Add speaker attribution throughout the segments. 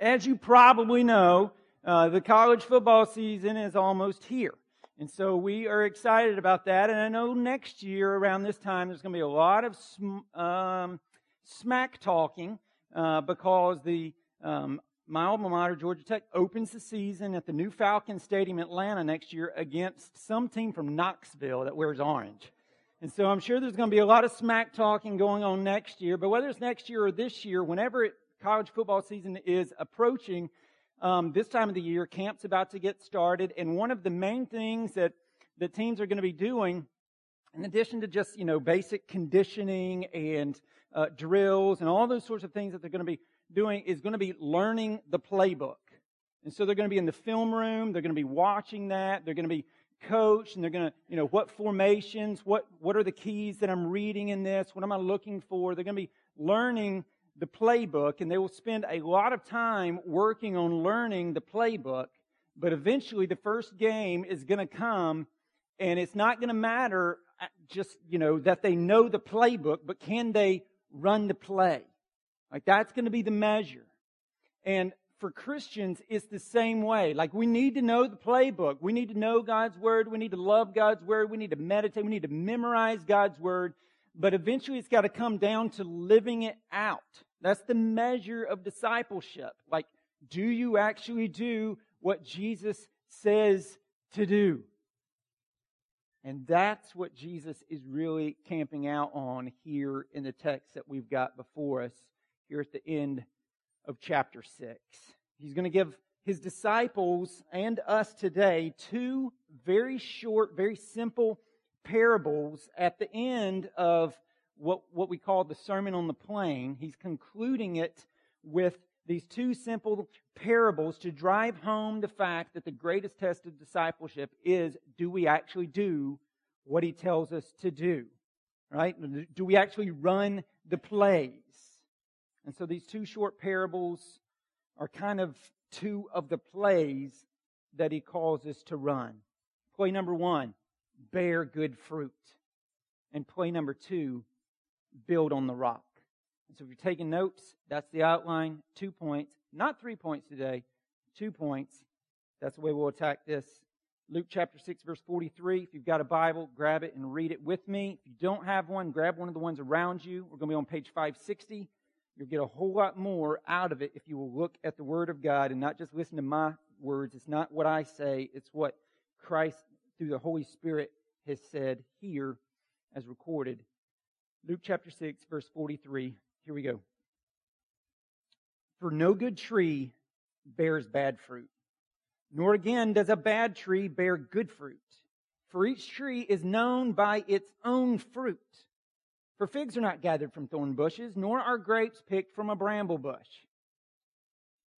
Speaker 1: as you probably know, uh, the college football season is almost here. And so we are excited about that. And I know next year around this time, there's going to be a lot of sm- um, smack talking uh, because the um, my alma mater, Georgia Tech, opens the season at the new Falcon Stadium, Atlanta next year against some team from Knoxville that wears orange. And so I'm sure there's going to be a lot of smack talking going on next year. But whether it's next year or this year, whenever it, college football season is approaching, um, this time of the year, camp's about to get started. And one of the main things that the teams are going to be doing, in addition to just, you know, basic conditioning and uh, drills and all those sorts of things that they're going to be doing, is going to be learning the playbook. And so they're going to be in the film room. They're going to be watching that. They're going to be coached, and they're going to, you know, what formations, what, what are the keys that I'm reading in this? What am I looking for? They're going to be learning the playbook and they will spend a lot of time working on learning the playbook. But eventually the first game is going to come and it's not going to matter uh, just, you know, that they know the playbook, but can they run the play? Like that's going to be the measure. And for Christians, it's the same way. Like we need to know the playbook. We need to know God's word. We need to love God's word. We need to meditate. We need to memorize God's word. But eventually it's got to come down to living it out. That's the measure of discipleship. Like, do you actually do what Jesus says to do? And that's what Jesus is really camping out on here in the text that we've got before us here at the end of chapter 6. He's going to give his disciples and us today two very short, very simple parables at the end of what, what we call the Sermon on the Plain. He's concluding it with these two simple parables to drive home the fact that the greatest test of discipleship is do we actually do what he tells us to do? Right? Do we actually run the plays? And so these two short parables are kind of two of the plays that he calls us to run. Play number one, bear good fruit. And play number two, build on the rock. And so if you're taking notes, that's the outline. Two points. Not three points today, two points. That's the way we'll attack this. Luke chapter 6 verse 43. If you've got a Bible, grab it and read it with me. If you don't have one, grab one of the ones around you. We're going to be on page 560. You'll get a whole lot more out of it if you will look at the Word of God and not just listen to my words. It's not what I say, it's what Christ, through the Holy Spirit, has said here as recorded. Luke chapter 6, verse 43. Here we go. For no good tree bears bad fruit, nor again does a bad tree bear good fruit. For each tree is known by its own fruit. For figs are not gathered from thorn bushes, nor are grapes picked from a bramble bush.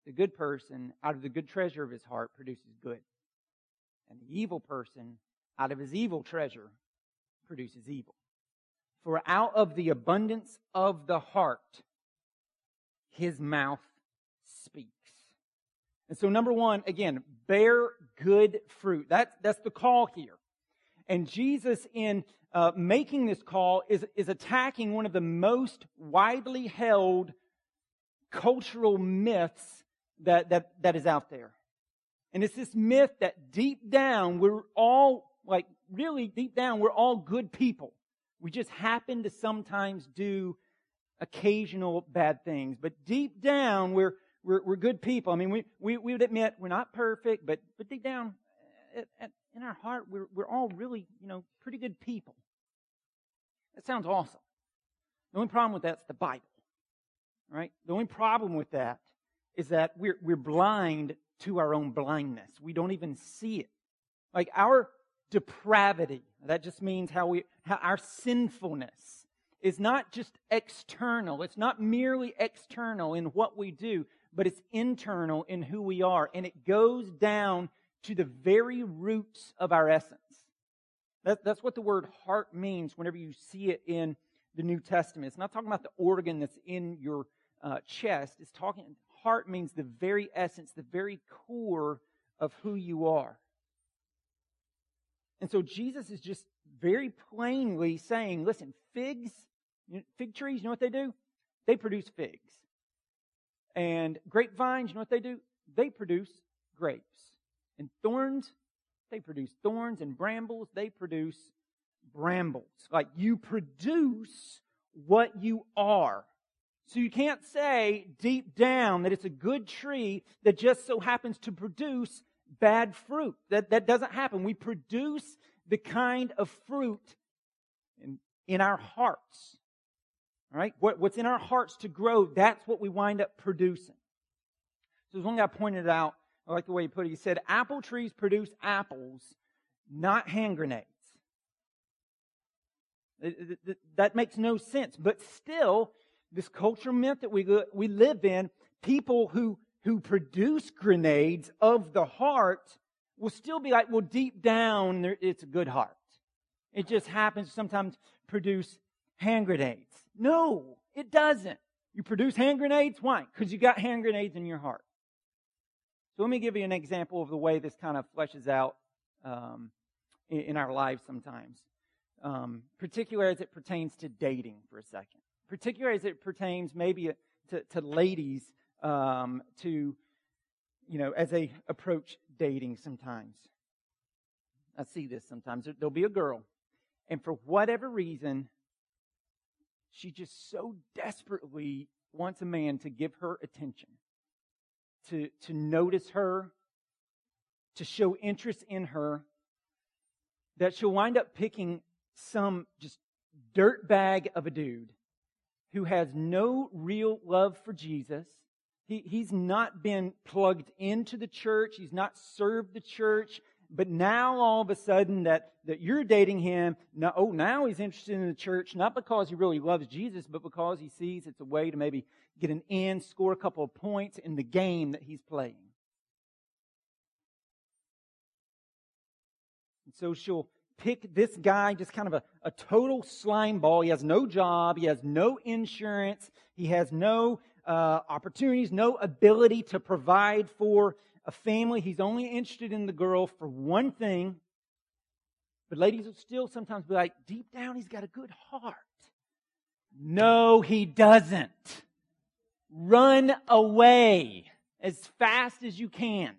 Speaker 1: The good person, out of the good treasure of his heart, produces good. And the evil person, out of his evil treasure, produces evil. For out of the abundance of the heart, his mouth speaks. And so, number one, again, bear good fruit. That's, that's the call here. And Jesus, in uh, making this call, is, is attacking one of the most widely held cultural myths that, that, that is out there. And it's this myth that deep down, we're all, like, really deep down, we're all good people. We just happen to sometimes do occasional bad things. But deep down, we're, we're, we're good people. I mean, we, we, we would admit we're not perfect, but, but deep down, at, at, in our heart, we're, we're all really, you know, pretty good people. That sounds awesome. The only problem with that's the Bible. Right? The only problem with that is that we're, we're blind to our own blindness. We don't even see it. Like our depravity, that just means how we, how our sinfulness is not just external. It's not merely external in what we do, but it's internal in who we are. And it goes down to the very roots of our essence. That, that's what the word heart means whenever you see it in the New Testament. It's not talking about the organ that's in your uh, chest. It's talking, heart means the very essence, the very core of who you are. And so Jesus is just very plainly saying, listen, figs, fig trees, you know what they do? They produce figs. And grapevines, you know what they do? They produce grapes. And thorns, they produce thorns. And brambles, they produce brambles. Like you produce what you are. So you can't say deep down that it's a good tree that just so happens to produce bad fruit. That, that doesn't happen. We produce the kind of fruit in, in our hearts. All right? What, what's in our hearts to grow, that's what we wind up producing. So there's one guy pointed out, I like the way he put it. He said, apple trees produce apples, not hand grenades. That makes no sense. But still, this culture myth that we, we live in, people who, who produce grenades of the heart will still be like, well, deep down, it's a good heart. It just happens to sometimes produce hand grenades. No, it doesn't. You produce hand grenades? Why? Because you got hand grenades in your heart. So let me give you an example of the way this kind of fleshes out um, in, in, our lives sometimes, um, particularly as it pertains to dating for a second particularly as it pertains maybe to, to ladies um, to, you know, as they approach dating sometimes. I see this sometimes. There'll be a girl, and for whatever reason, she just so desperately wants a man to give her attention, to, to notice her, to show interest in her, that she'll wind up picking some just dirt bag of a dude who has no real love for Jesus. He, he's not been plugged into the church. He's not served the church. But now all of a sudden that, that you're dating him, now, oh, now he's interested in the church, not because he really loves Jesus, but because he sees it's a way to maybe get an in, score a couple of points in the game that he's playing. And so she'll pick this guy, just kind of a, a total slime ball. He has no job. He has no insurance. He has no uh, opportunities, no ability to provide for a family. He's only interested in the girl for one thing. But ladies will still sometimes be like, deep down, he's got a good heart. No, he doesn't. Run away as fast as you can.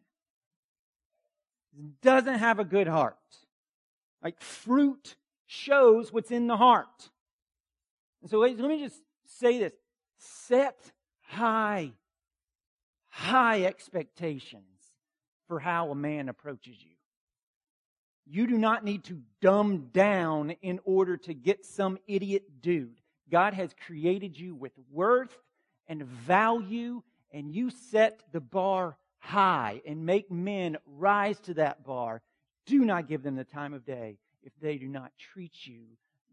Speaker 1: Doesn't have a good heart. Like fruit shows what's in the heart. And so, ladies, let me just say this. Set high, high expectations for how a man approaches you. You do not need to dumb down in order to get some idiot dude. God has created you with worth and value, and you set the bar high and make men rise to that bar do not give them the time of day if they do not treat you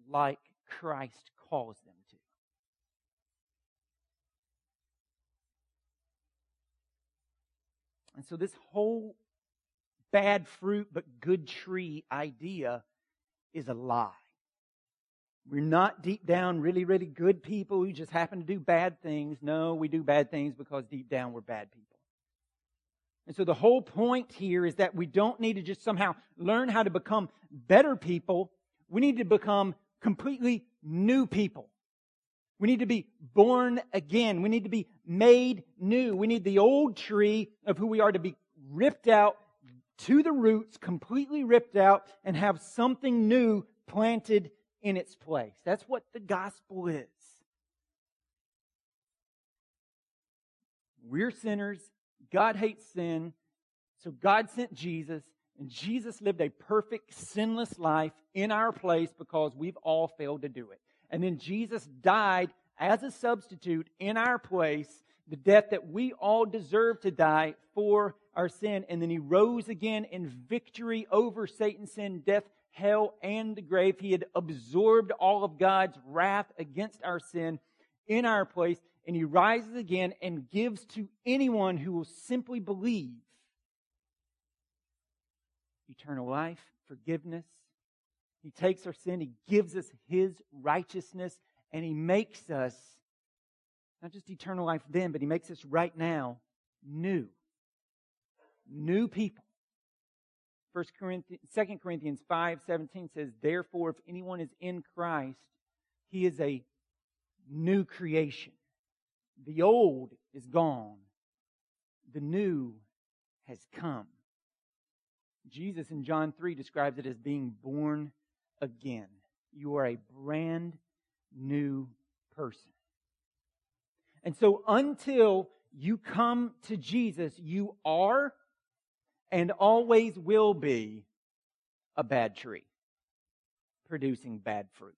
Speaker 1: like Christ calls them to. And so, this whole bad fruit but good tree idea is a lie. We're not deep down really, really good people who just happen to do bad things. No, we do bad things because deep down we're bad people. And so the whole point here is that we don't need to just somehow learn how to become better people. We need to become completely new people. We need to be born again. We need to be made new. We need the old tree of who we are to be ripped out to the roots, completely ripped out, and have something new planted in its place. That's what the gospel is. We're sinners God hates sin. So God sent Jesus, and Jesus lived a perfect, sinless life in our place because we've all failed to do it. And then Jesus died as a substitute in our place, the death that we all deserve to die for our sin. And then he rose again in victory over Satan, sin, death, hell, and the grave. He had absorbed all of God's wrath against our sin in our place and he rises again and gives to anyone who will simply believe eternal life, forgiveness. He takes our sin, he gives us his righteousness, and he makes us not just eternal life then, but he makes us right now new. New people. First Corinthians, 2 Corinthians 5 17 says, Therefore, if anyone is in Christ, he is a new creation. The old is gone The new has come. Jesus in John 3 describes it as being born again. You are a brand new person. And so until you come to Jesus, you are and always will be a bad tree producing bad fruit.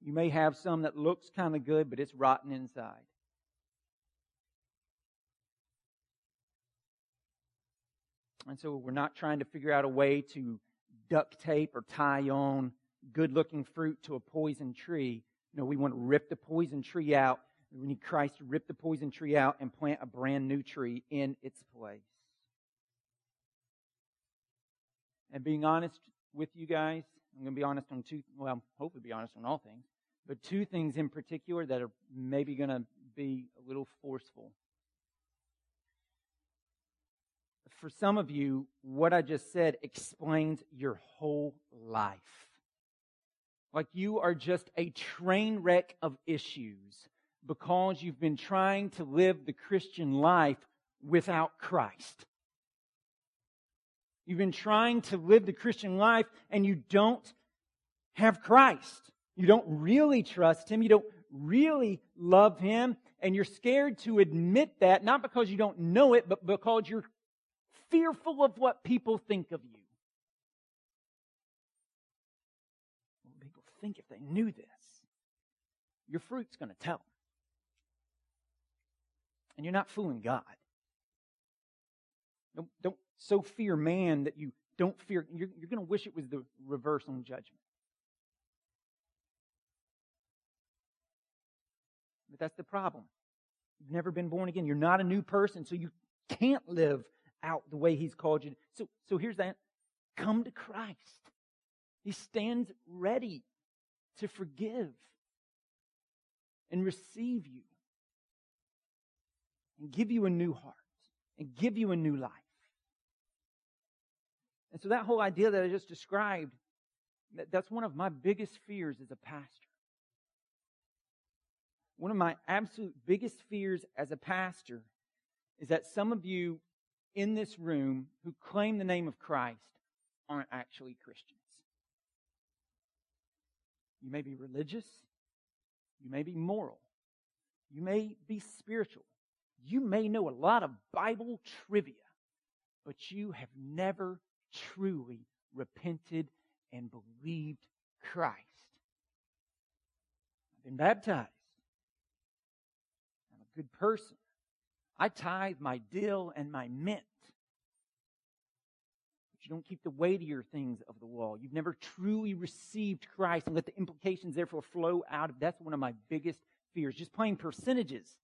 Speaker 1: You may have some that looks kind of good, but it's rotten inside. And so we're not trying to figure out a way to duct tape or tie on good looking fruit to a poison tree. No, we want to rip the poison tree out. We need Christ to rip the poison tree out and plant a brand new tree in its place. And being honest with you guys, I'm going to be honest on two, well, hopefully be honest on all things, but two things in particular that are maybe going to be a little forceful. For some of you, what I just said explains your whole life. Like you are just a train wreck of issues because you've been trying to live the Christian life without Christ. You've been trying to live the Christian life and you don't have Christ. You don't really trust Him. You don't really love Him. And you're scared to admit that, not because you don't know it, but because you're fearful of what people think of you. What people think if they knew this? Your fruit's going to tell. And you're not fooling God. Don't, don't so fear man that you don't fear. You're, you're going to wish it was the reverse on judgment. But that's the problem. You've never been born again. You're not a new person, so you can't live out the way He's called you. So, so here's that. Come to Christ. He stands ready to forgive and receive you and give you a new heart and give you a new life. And so that whole idea that I just described, that, that's one of my biggest fears as a pastor. One of my absolute biggest fears as a pastor is that some of you in this room who claim the name of Christ aren't actually Christians. You may be religious. You may be moral. You may be spiritual. You may know a lot of Bible trivia, but you have never truly repented and believed Christ. I've been baptized. I'm a good person. I tithe my dill and my mint. But you don't keep the weightier things of the law. You've never truly received Christ and let the implications therefore flow out of that's one of my biggest fears. Just playing percentages.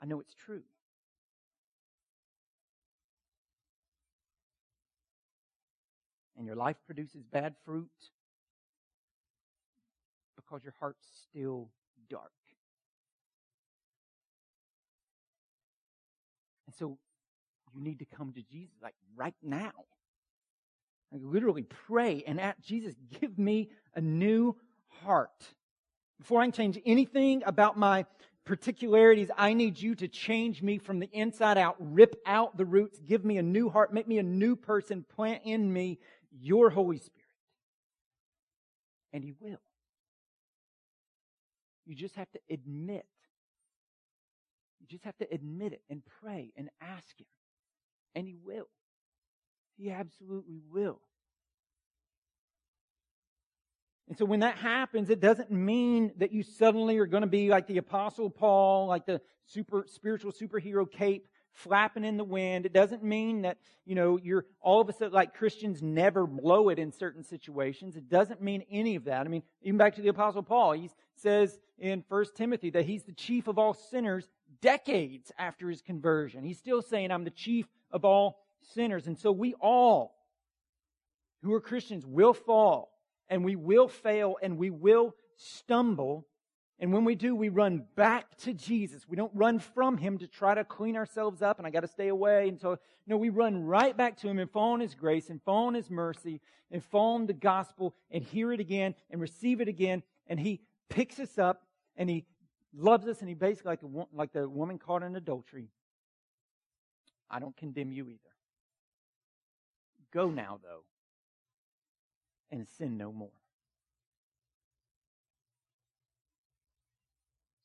Speaker 1: I know it's true. and your life produces bad fruit because your heart's still dark. So you need to come to Jesus like right now. Like literally pray and ask Jesus, give me a new heart. Before I can change anything about my particularities, I need you to change me from the inside out, rip out the roots, give me a new heart, make me a new person, plant in me your Holy Spirit. And He will. You just have to admit. You just have to admit it and pray and ask Him. And He will. He absolutely will. And so when that happens, it doesn't mean that you suddenly are going to be like the apostle Paul, like the super spiritual superhero cape flapping in the wind. It doesn't mean that, you know, you're all of a sudden like Christians never blow it in certain situations. It doesn't mean any of that. I mean, even back to the apostle Paul, he says in 1 Timothy that he's the chief of all sinners decades after his conversion. He's still saying, I'm the chief of all sinners. And so we all who are Christians will fall and we will fail and we will stumble and when we do, we run back to Jesus. We don't run from Him to try to clean ourselves up and I got to stay away. And so, no, we run right back to Him and fall on His grace and fall on His mercy and fall on the gospel and hear it again and receive it again. And He picks us up and He loves us and He basically, like the, like the woman caught in adultery, I don't condemn you either. Go now, though, and sin no more.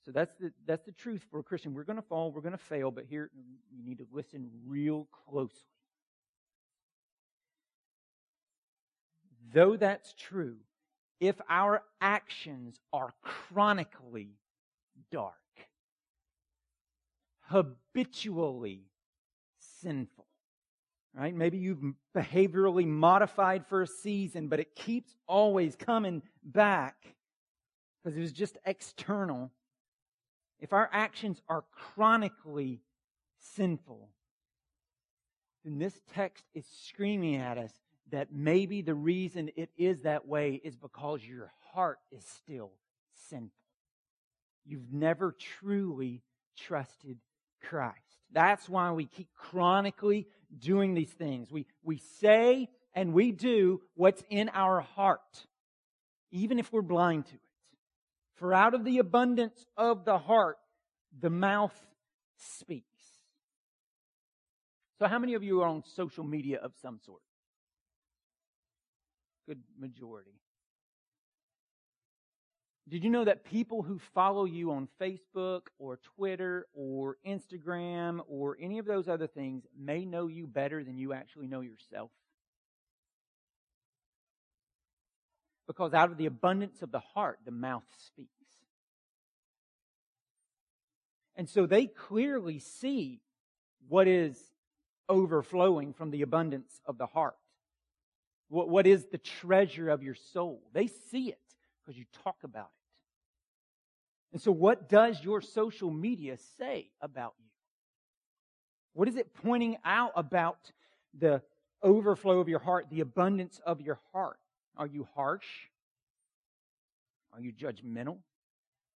Speaker 1: So that's the, that's the truth for a Christian. We're going to fall, we're going to fail, but here you need to listen real closely. Though that's true, if our actions are chronically dark, habitually sinful, right? Maybe you've behaviorally modified for a season, but it keeps always coming back because it was just external. If our actions are chronically sinful, then this text is screaming at us that maybe the reason it is that way is because your heart is still sinful. You've never truly trusted Christ. That's why we keep chronically doing these things. We, we say and we do what's in our heart, even if we're blind to it. For out of the abundance of the heart, the mouth speaks. So, how many of you are on social media of some sort? Good majority. Did you know that people who follow you on Facebook or Twitter or Instagram or any of those other things may know you better than you actually know yourself? Because out of the abundance of the heart, the mouth speaks. And so they clearly see what is overflowing from the abundance of the heart. What, what is the treasure of your soul? They see it because you talk about it. And so, what does your social media say about you? What is it pointing out about the overflow of your heart, the abundance of your heart? Are you harsh? Are you judgmental?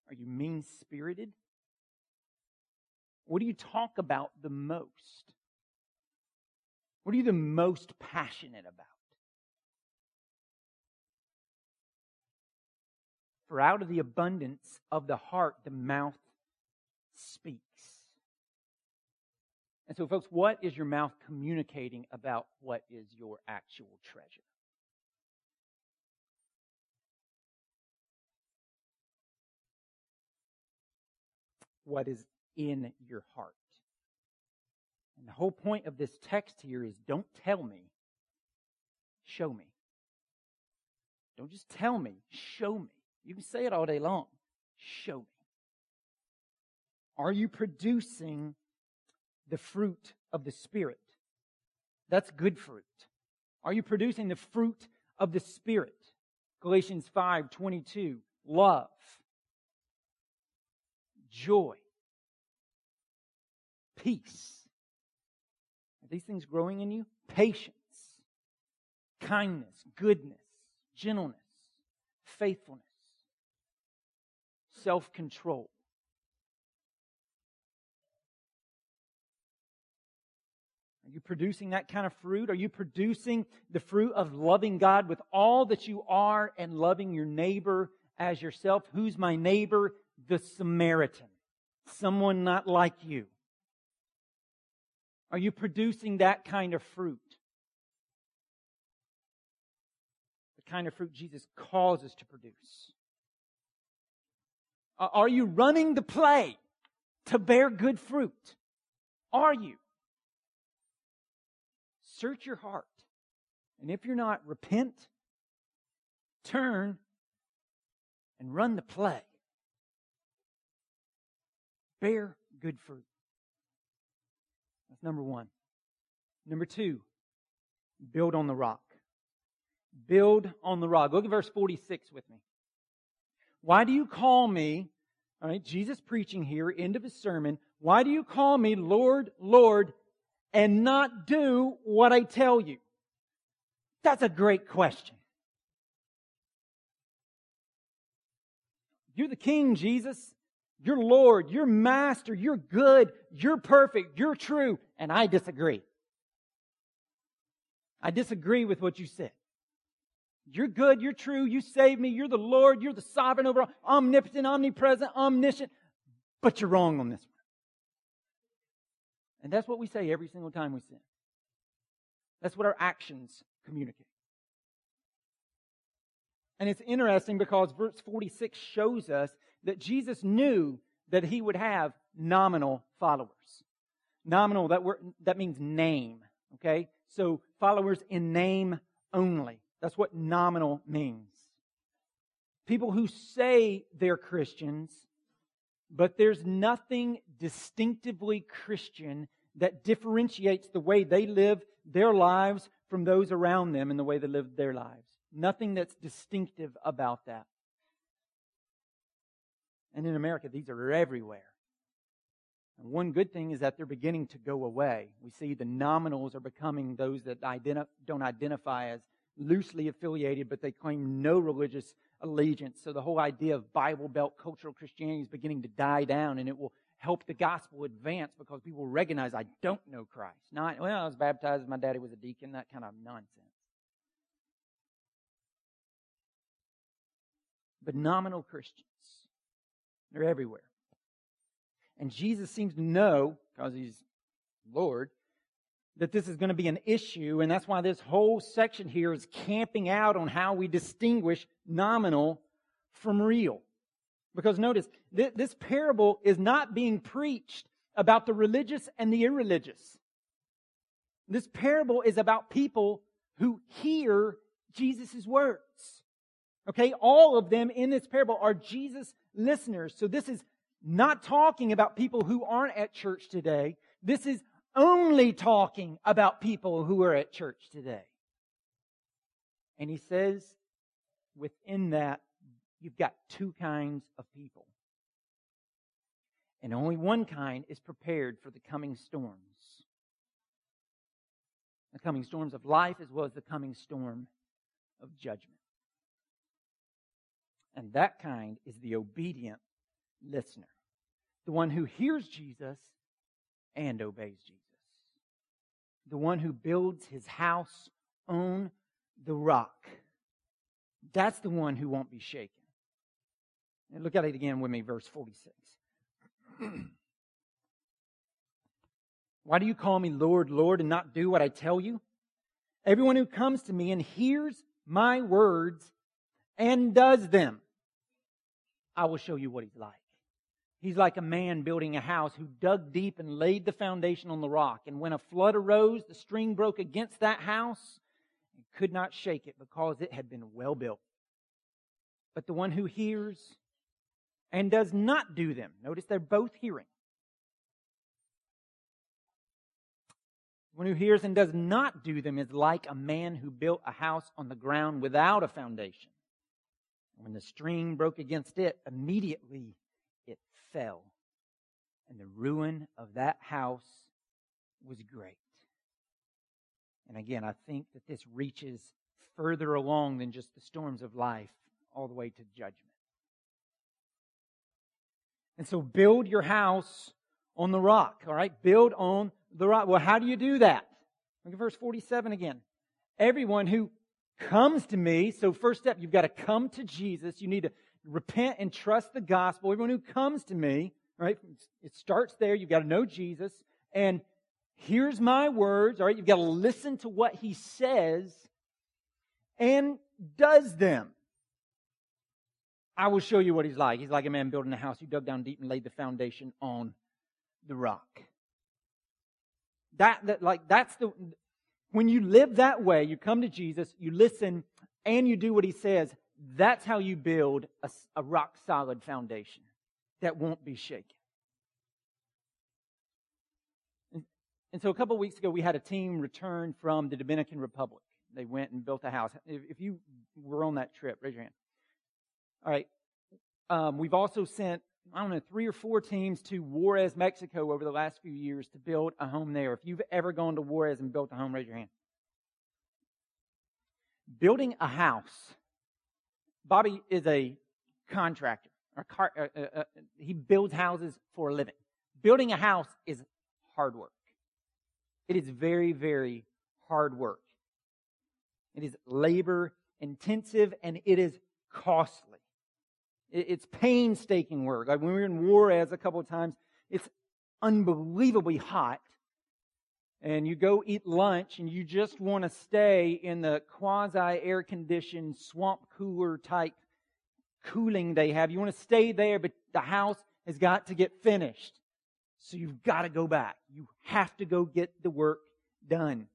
Speaker 1: Are you mean spirited? What do you talk about the most? What are you the most passionate about? For out of the abundance of the heart, the mouth speaks. And so, folks, what is your mouth communicating about what is your actual treasure? What is in your heart? And the whole point of this text here is don't tell me, show me. Don't just tell me, show me. You can say it all day long. Show me. Are you producing the fruit of the Spirit? That's good fruit. Are you producing the fruit of the Spirit? Galatians 5 22. Love, joy, peace. Are these things growing in you? Patience, kindness, goodness, gentleness, faithfulness self control. Are you producing that kind of fruit? Are you producing the fruit of loving God with all that you are and loving your neighbor as yourself? Who's my neighbor? The Samaritan. Someone not like you. Are you producing that kind of fruit? The kind of fruit Jesus calls us to produce. Uh, are you running the play to bear good fruit? Are you? Search your heart. And if you're not, repent, turn, and run the play. Bear good fruit. That's number one. Number two, build on the rock. Build on the rock. Look at verse 46 with me. Why do you call me, all right, Jesus preaching here, end of his sermon, why do you call me Lord, Lord, and not do what I tell you? That's a great question. You're the King, Jesus. You're Lord. You're Master. You're good. You're perfect. You're true. And I disagree. I disagree with what you said. You're good, you're true, you saved me, you're the Lord, you're the sovereign over all, omnipotent, omnipresent, omniscient, but you're wrong on this one. And that's what we say every single time we sin. That's what our actions communicate. And it's interesting because verse 46 shows us that Jesus knew that he would have nominal followers. Nominal, that, word, that means name, okay? So followers in name only. That's what nominal means. People who say they're Christians, but there's nothing distinctively Christian that differentiates the way they live their lives from those around them and the way they live their lives. Nothing that's distinctive about that. And in America, these are everywhere. And one good thing is that they're beginning to go away. We see the nominals are becoming those that identi- don't identify as loosely affiliated, but they claim no religious allegiance. So the whole idea of Bible Belt cultural Christianity is beginning to die down, and it will help the gospel advance because people recognize I don't know Christ. Not, well, I was baptized, my daddy was a deacon, that kind of nonsense. But nominal Christians, they're everywhere. And Jesus seems to know, because he's Lord, that this is going to be an issue, and that's why this whole section here is camping out on how we distinguish nominal from real. Because notice, th- this parable is not being preached about the religious and the irreligious. This parable is about people who hear Jesus' words. Okay, all of them in this parable are Jesus listeners. So this is not talking about people who aren't at church today. This is only talking about people who are at church today. And he says within that, you've got two kinds of people. And only one kind is prepared for the coming storms. The coming storms of life as well as the coming storm of judgment. And that kind is the obedient listener, the one who hears Jesus and obeys Jesus, the one who builds his house on the rock. That's the one who won't be shaken. And look at it again with me, verse 46. Why do you call me Lord, Lord, and not do what I tell you? Everyone who comes to me and hears my words and does them, I will show you what he's like. He's like a man building a house who dug deep and laid the foundation on the rock. And when a flood arose, the stream broke against that house and could not shake it because it had been well built. But the one who hears and does not do them, notice they're both hearing. The One who hears and does not do them is like a man who built a house on the ground without a foundation. When the stream broke against it, immediately fell. And the ruin of that house was great. And again, I think that this reaches further along than just the storms of life, all the way to judgment. And so build your house on the rock, all right? Build on the rock. Well, how do you do that? Look at verse 47 again. Everyone who comes to me. So, first step, you've got to come to Jesus. You need to repent and trust the gospel. Everyone who comes to me, right? It starts there. You've got to know Jesus. And here's my words, all right? You've got to listen to what he says and does them. I will show you what he's like. He's like a man building a house who dug down deep and laid the foundation on the rock. That, that like that's the when you live that way, you come to Jesus, you listen, and you do what he says, that's how you build a, a rock solid foundation that won't be shaken. And, and so a couple weeks ago, we had a team return from the Dominican Republic. They went and built a house. If, if you were on that trip, raise your hand. All right. Um, we've also sent I don't know, three or four teams to Juarez, Mexico over the last few years to build a home there. If you've ever gone to Juarez and built a home, raise your hand. Building a house. Bobby is a contractor. Or car, uh, uh, he builds houses for a living. Building a house is hard work. It is very, very hard work. It is labor intensive and it is costly. It's painstaking work. Like when we were in Juarez a couple of times, it's unbelievably hot and you go eat lunch and you just want to stay in the quasi air conditioned swamp cooler type cooling they have. You want to stay there, but the house has got to get finished. So you've got to go back. You have to go get the work done.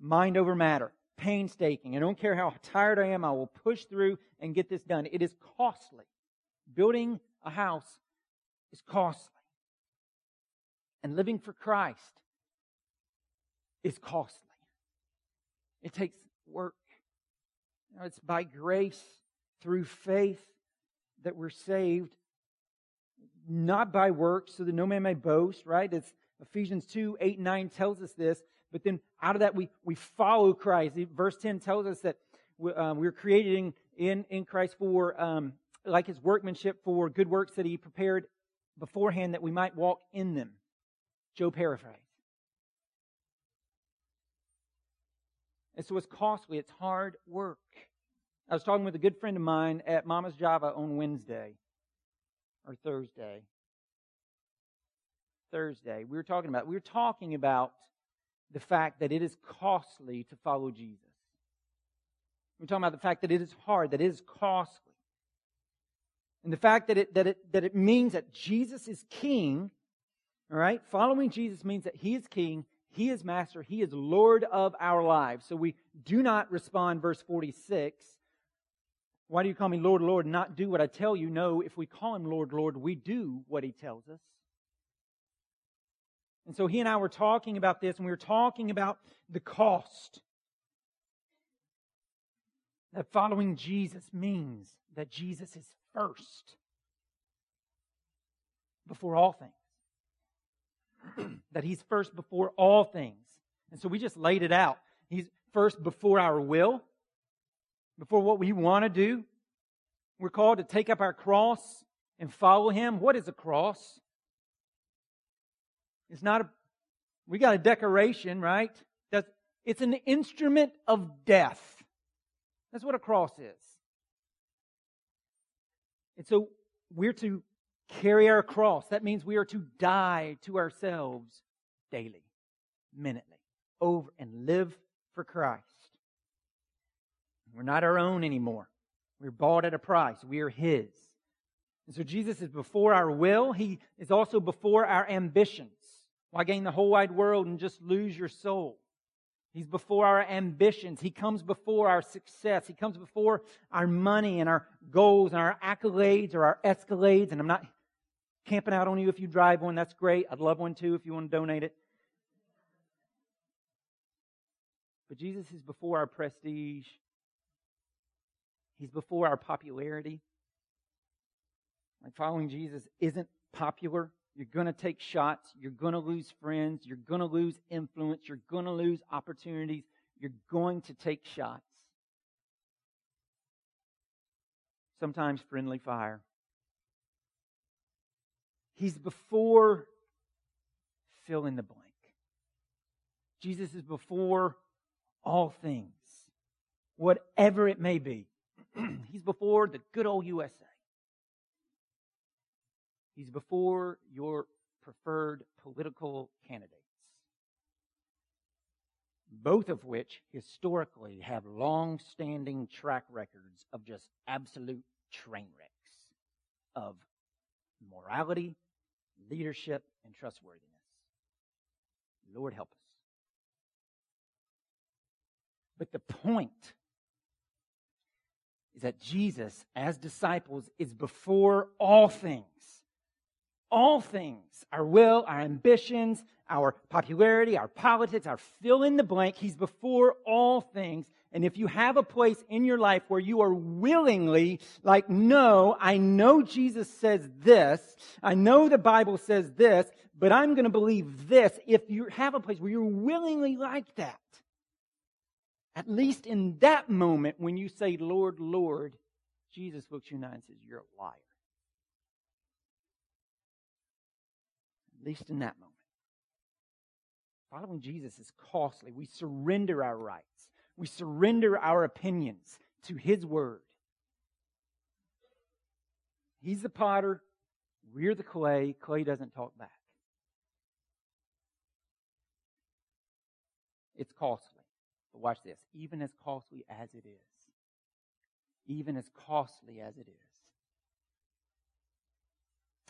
Speaker 1: Mind over matter. Painstaking. I don't care how tired I am, I will push through and get this done. It is costly. Building a house is costly. And living for Christ is costly. It takes work. You know, it's by grace through faith that we're saved, not by works, so that no man may boast, right? It's Ephesians 2, 8, 9 tells us this. But then out of that, we, we follow Christ. Verse 10 tells us that we, um, we're creating in, in Christ for, um, like his workmanship, for good works that he prepared beforehand that we might walk in them. Joe paraphrase. And so it's costly, it's hard work. I was talking with a good friend of mine at Mama's Java on Wednesday or Thursday. Thursday. We were talking about we were talking about the fact that it is costly to follow Jesus. We're talking about the fact that it is hard, that it is costly. And the fact that it, that it, that it means that Jesus is king, all right? Following Jesus means that he is king, he is master, he is Lord of our lives. So we do not respond, verse 46. Why do you call me Lord, Lord, and not do what I tell you? No, if we call him Lord, Lord, we do what he tells us. And so he and I were talking about this, and we were talking about the cost. That following Jesus means that Jesus is first before all things. that he's first before all things. And so we just laid it out. He's first before our will, before what we want to do. We're called to take up our cross and follow him. What is a cross? It's not a, we got a decoration, right? That's, it's an instrument of death. That's what a cross is. And so we're to carry our cross. That means we are to die to ourselves daily, minutely, over and live for Christ. We're not our own anymore. We're bought at a price. We are His. And so Jesus is before our will. He is also before our ambitions. Why gain the whole wide world and just lose your soul? He's before our ambitions. He comes before our success. He comes before our money and our goals and our accolades or our escalades. And I'm not camping out on you if you drive one. That's great. I'd love one too if you want to donate it. But Jesus is before our prestige. He's before our popularity. Like following Jesus isn't popular. You're going to take shots. You're going to lose friends. You're going to lose influence. You're going to lose opportunities. You're going to take shots. Sometimes friendly fire. He's before fill in the blank. Jesus is before all things, whatever it may be. He's before the good old USA. He's before your preferred political candidates, both of which historically have long standing track records of just absolute train wrecks of morality, leadership, and trustworthiness. Lord help us. But the point is that Jesus, as disciples, is before all things all things our will, our ambitions, our popularity, our politics, our fill in the blank. He's before all things. And if you have a place in your life where you are willingly like, no, I know Jesus says this. I know the Bible says this, but I'm going to believe this. If you have a place where you're willingly like that, at least in that moment when you say, Lord, Lord, Jesus looks you in the eye and says, you're a liar. At least in that moment. Following Jesus is costly. We surrender our rights, we surrender our opinions to His Word. He's the potter, we're the clay. Clay doesn't talk back. It's costly. But watch this. Even as costly as it is, even as costly as it is,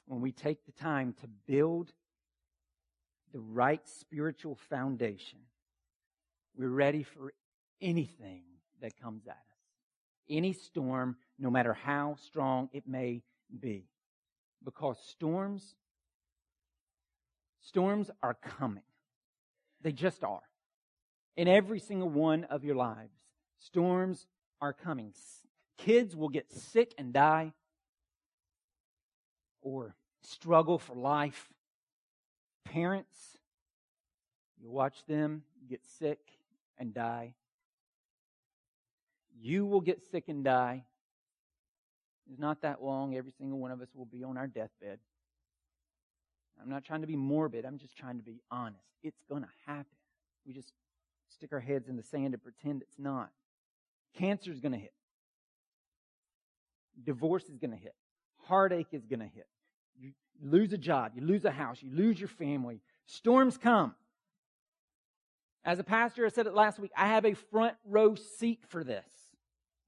Speaker 1: when we take the time to build the right spiritual foundation, we're ready for anything that comes at us. Any storm, no matter how strong it may be. Because storms, storms are coming. They just are. In every single one of your lives, storms are coming. Kids will get sick and die or struggle for life. Parents, you watch them get sick and die. You will get sick and die. It's not that long. Every single one of us will be on our deathbed. I'm not trying to be morbid. I'm just trying to be honest. It's going to happen. We just stick our heads in the sand and pretend it's not. Cancer is going to hit. Divorce is going to hit. Heartache is going to hit. You lose a job. You lose a house. You lose your family. Storms come. As a pastor, I said it last week, I have a front row seat for this.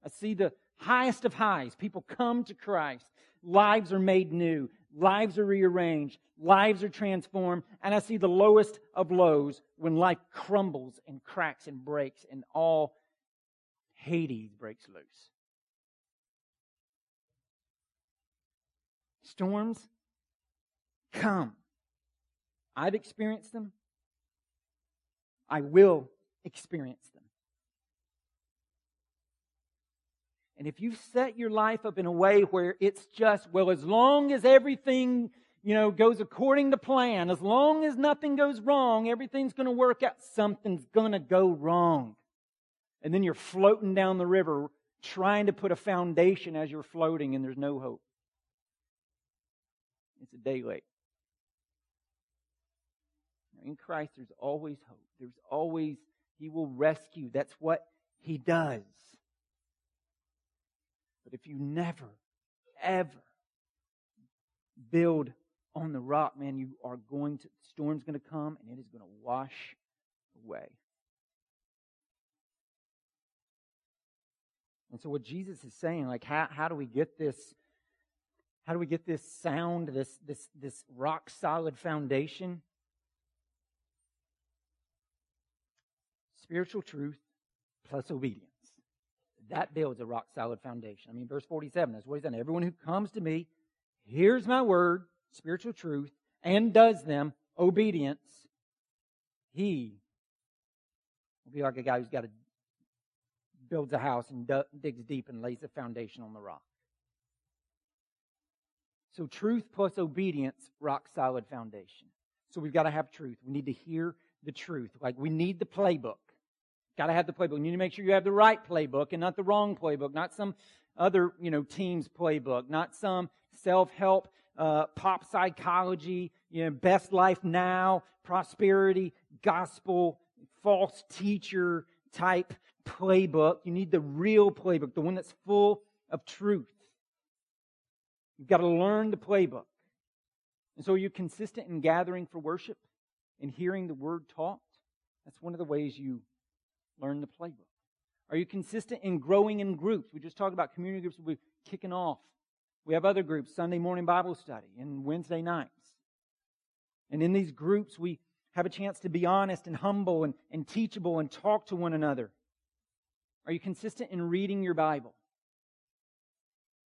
Speaker 1: I see the highest of highs. People come to Christ. Lives are made new. Lives are rearranged. Lives are transformed. And I see the lowest of lows when life crumbles and cracks and breaks and all Hades breaks loose. Storms come. I've experienced them. I will experience them. And if you've set your life up in a way where it's just, well, as long as everything, you know, goes according to plan, as long as nothing goes wrong, everything's going to work out, something's going to go wrong. And then you're floating down the river trying to put a foundation as you're floating and there's no hope. It's a day late. In Christ, there's always hope. There's always, He will rescue. That's what He does. But if you never, ever build on the rock, man, you are going to, the storm's going to come and it is going to wash away. And so what Jesus is saying, like, how, how do we get this, how do we get this sound, this, this, this rock solid foundation? Spiritual truth plus obedience. That builds a rock solid foundation. I mean, verse 47, that's what he's done. Everyone who comes to me, hears my word, spiritual truth, and does them, obedience, he will be like a guy who's got to builds a house and digs deep and lays a foundation on the rock. So truth plus obedience, rock solid foundation. So we've got to have truth. We need to hear the truth. Like we need the playbook. Got to have the playbook. You need to make sure you have the right playbook and not the wrong playbook, not some other, you know, team's playbook, not some self-help, uh, pop psychology, you know, best life now, prosperity, gospel, false teacher type playbook. You need the real playbook, the one that's full of truth. You've got to learn the playbook. And so, are you consistent in gathering for worship and hearing the word taught? That's one of the ways you learn the playbook? Are you consistent in growing in groups? We just talked about community groups we're kicking off. We have other groups, Sunday morning Bible study and Wednesday nights. And in these groups, we have a chance to be honest and humble and, and teachable and talk to one another. Are you consistent in reading your Bible?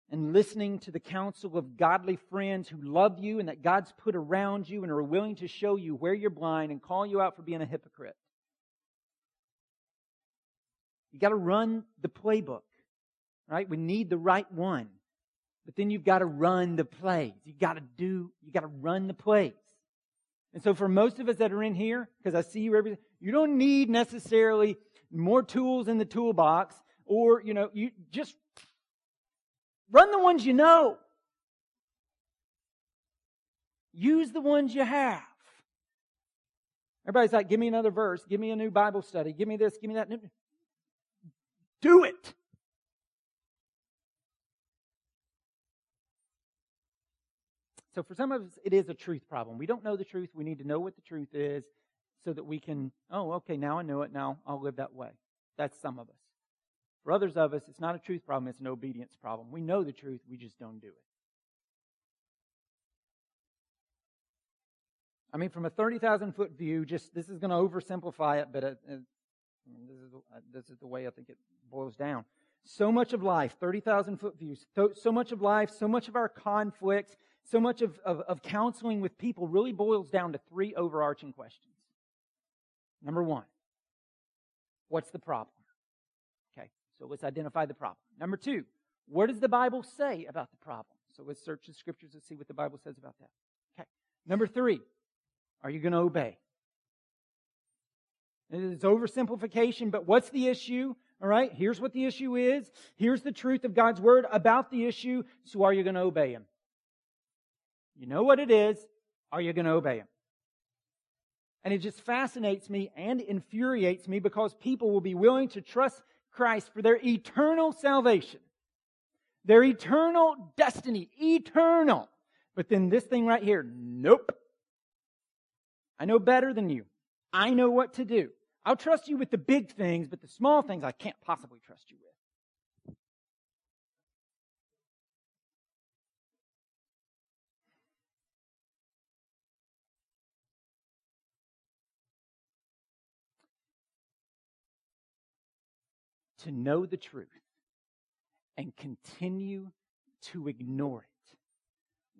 Speaker 1: And listening to the counsel of godly friends who love you and that God's put around you and are willing to show you where you're blind and call you out for being a hypocrite. You got to run the playbook, right? We need the right one. But then you've got to run the plays. You got to do, you got to run the plays. And so for most of us that are in here, because I see you every, you don't need necessarily more tools in the toolbox or, you know, you just run the ones you know. Use the ones you have. Everybody's like, give me another verse, give me a new Bible study, give me this, give me that. Do it. So for some of us, it is a truth problem. We don't know the truth. We need to know what the truth is so that we can, oh, okay, now I know it, now I'll live that way. That's some of us. For others of us, it's not a truth problem, it's an obedience problem. We know the truth, we just don't do it. I mean, from a 30,000 foot view, just this is going to oversimplify it, but it, it, this, is, uh, this is the way I think it boils down. So much of life, 30,000 foot views, so, so, much of life, so much of our conflicts, so much of, of, of counseling with people really boils down to three overarching questions. Number one, what's the problem? Okay, so let's identify the problem. Number two, what does the Bible say about the problem? So let's search the scriptures and see what the Bible says about that. Okay. Number three, are you going to obey? It's oversimplification, but what's the issue? All right, here's what the issue is. Here's the truth of God's word about the issue. So are you going to obey Him? You know what it is. Are you going to obey Him? And it just fascinates me and infuriates me because people will be willing to trust Christ for their eternal salvation, their eternal destiny, eternal. But then this thing right here, nope. I know better than you. I know what to do. I'll trust you with the big things, but the small things I can't possibly trust you with. To know the truth and continue to ignore it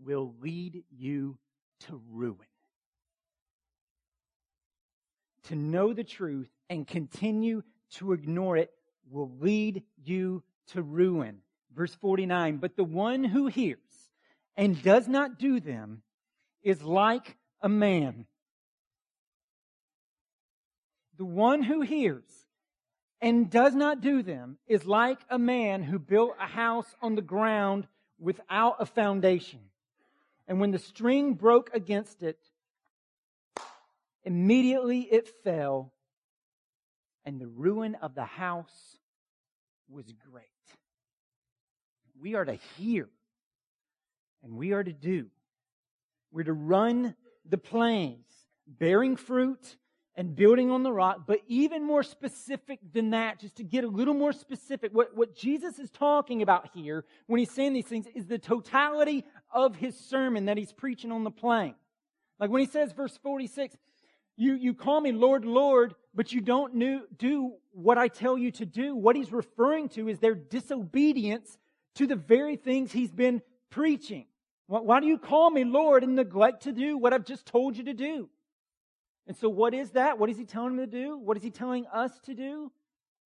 Speaker 1: will lead you to ruin to know the truth and continue to ignore it will lead you to ruin. Verse 49 But the one who hears and does not do them is like a man. The one who hears and does not do them is like a man who built a house on the ground without a foundation. And when the string broke against it, Immediately it fell, and the ruin of the house was great. We are to hear, and we are to do. We're to run the plains, bearing fruit and building on the rock, but even more specific than that, just to get a little more specific, what, what Jesus is talking about here when he's saying these things is the totality of his sermon that he's preaching on the plain. Like when he says, verse 46, you, you call me Lord, Lord, but you don't knew, do what I tell you to do. What he's referring to is their disobedience to the very things he's been preaching. Why, why do you call me Lord and neglect to do what I've just told you to do? And so, what is that? What is he telling them to do? What is he telling us to do?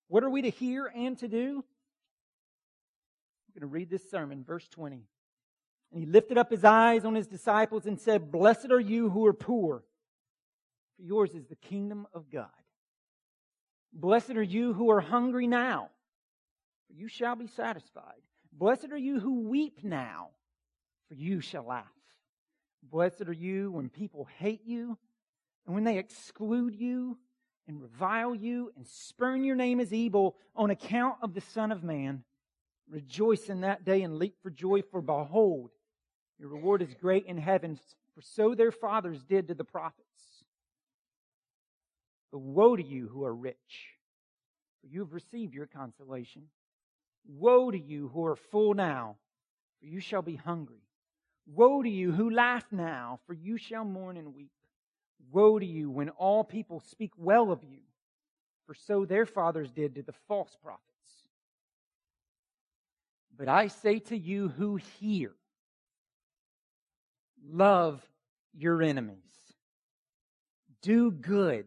Speaker 1: What are we to hear and to do? I'm going to read this sermon, verse 20. And he lifted up his eyes on his disciples and said, Blessed are you who are poor for yours is the kingdom of God. Blessed are you who are hungry now, for you shall be satisfied. Blessed are you who weep now, for you shall laugh. Blessed are you when people hate you and when they exclude you and revile you and spurn your name as evil on account of the Son of Man. Rejoice in that day and leap for joy, for behold, your reward is great in heaven, for so their fathers did to the prophets. But woe to you who are rich, for you have received your consolation. Woe to you who are full now, for you shall be hungry. Woe to you who laugh now, for you shall mourn and weep. Woe to you when all people speak well of you, for so their fathers did to the false prophets. But I say to you who hear, love your enemies, do good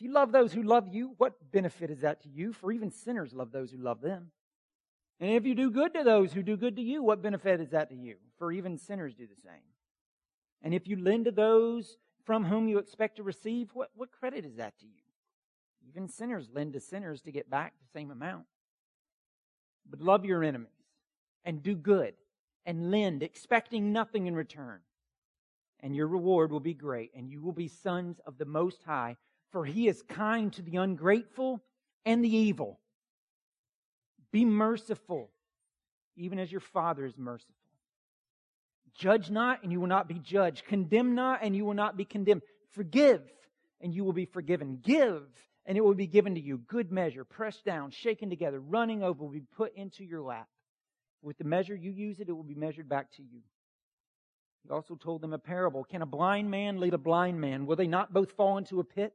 Speaker 1: If you love those who love you, what benefit is that to you? For even sinners love those who love them. And if you do good to those who do good to you, what benefit is that to you? For even sinners do the same. And if you lend to those from whom you expect to receive, what, what credit is that to you? Even sinners lend to sinners to get back the same amount. But love your enemies and do good and lend, expecting nothing in return. And your reward will be great, and you will be sons of the Most High, for he is kind to the ungrateful and the evil. Be merciful, even as your Father is merciful. Judge not, and you will not be judged. Condemn not, and you will not be condemned. Forgive, and you will be forgiven. Give, and it will be given to you. Good measure, pressed down, shaken together, running over, will be put into your lap. With the measure you use it, it will be measured back to you. He also told them a parable. Can a blind man lead a blind man? Will they not both fall into a pit?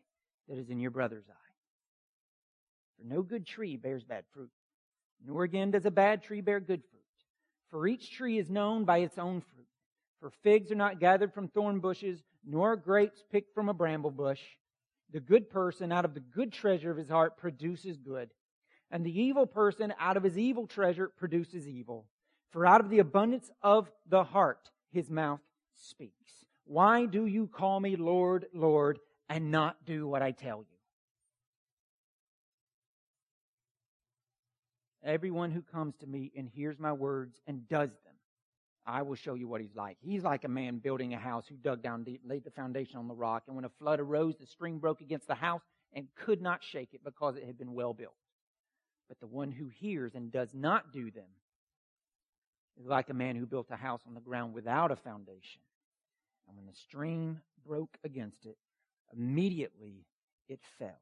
Speaker 1: that is in your brother's eye. For no good tree bears bad fruit, nor again does a bad tree bear good fruit. For each tree is known by its own fruit. For figs are not gathered from thorn bushes, nor grapes picked from a bramble bush. The good person out of the good treasure of his heart produces good, and the evil person out of his evil treasure produces evil. For out of the abundance of the heart his mouth speaks. Why do you call me Lord, Lord, and not do what I tell you? Everyone who comes to me and hears my words and does them, I will show you what he's like. He's like a man building a house who dug down deep, laid the foundation on the rock, and when a flood arose, the stream broke against the house and could not shake it because it had been well built. But the one who hears and does not do them is like a man who built a house on the ground without a foundation. And when the stream broke against it, immediately it fell.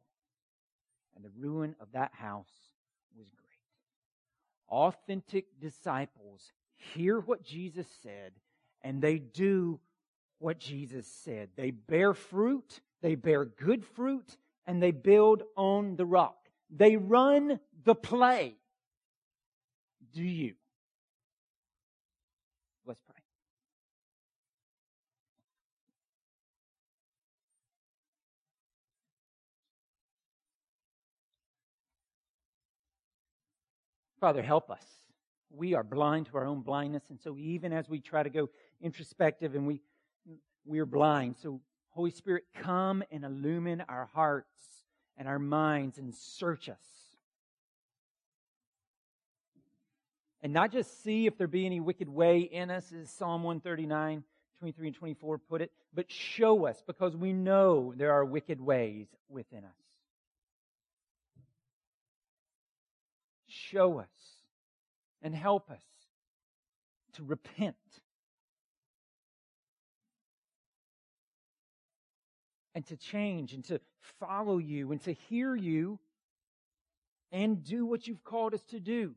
Speaker 1: And the ruin of that house was great authentic disciples hear what Jesus said and they do what Jesus said. They bear fruit, they bear good fruit, and they build on the rock. They run the play. Do you? Let's pray. Father, help us. We are blind to our own blindness, and so even as we try to go introspective and we we are blind, so Holy Spirit, come and illumine our hearts and our minds and search us. And not just see if there be any wicked way in us, as Psalm 139, 23 and 24 put it, but show us because we know there are wicked ways within us. Show us and help us to repent. And to change and to follow you and to hear you and do what you've called us to do.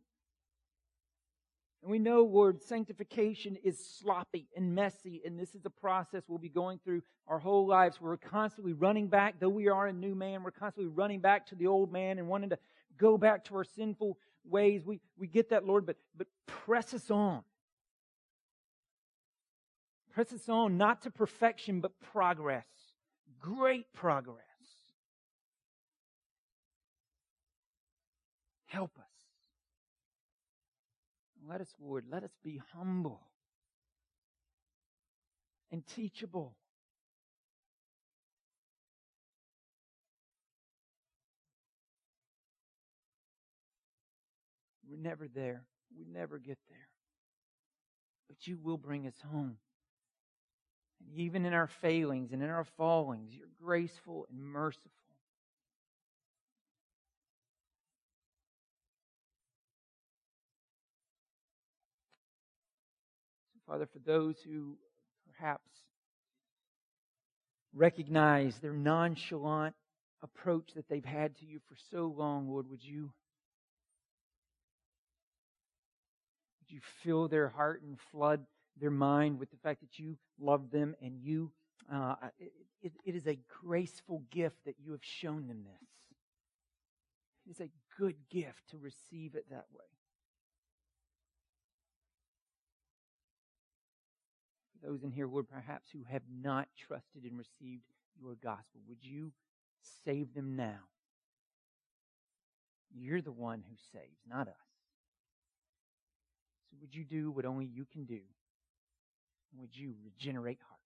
Speaker 1: And we know, Lord, sanctification is sloppy and messy, and this is a process we'll be going through our whole lives. We're constantly running back, though we are a new man, we're constantly running back to the old man and wanting to go back to our sinful ways. We, we get that, Lord, but, but press us on. Press us on, not to perfection, but progress. Great progress. Help us. Let us, Lord, let us be humble and teachable. We're never there. We never get there. But you will bring us home. And even in our failings and in our fallings, you're graceful and merciful. So, Father, for those who perhaps recognize their nonchalant approach that they've had to you for so long, Lord, would you you fill their heart and flood their mind with the fact that you love them and you Uh, it, it, is a graceful gift that you have shown them this. It is a good gift to receive it that way. For those in here, Lord, perhaps who have not trusted and received your gospel, would you save them now? You're the one who saves, not us. Would you do what only you can do? Would you regenerate hearts?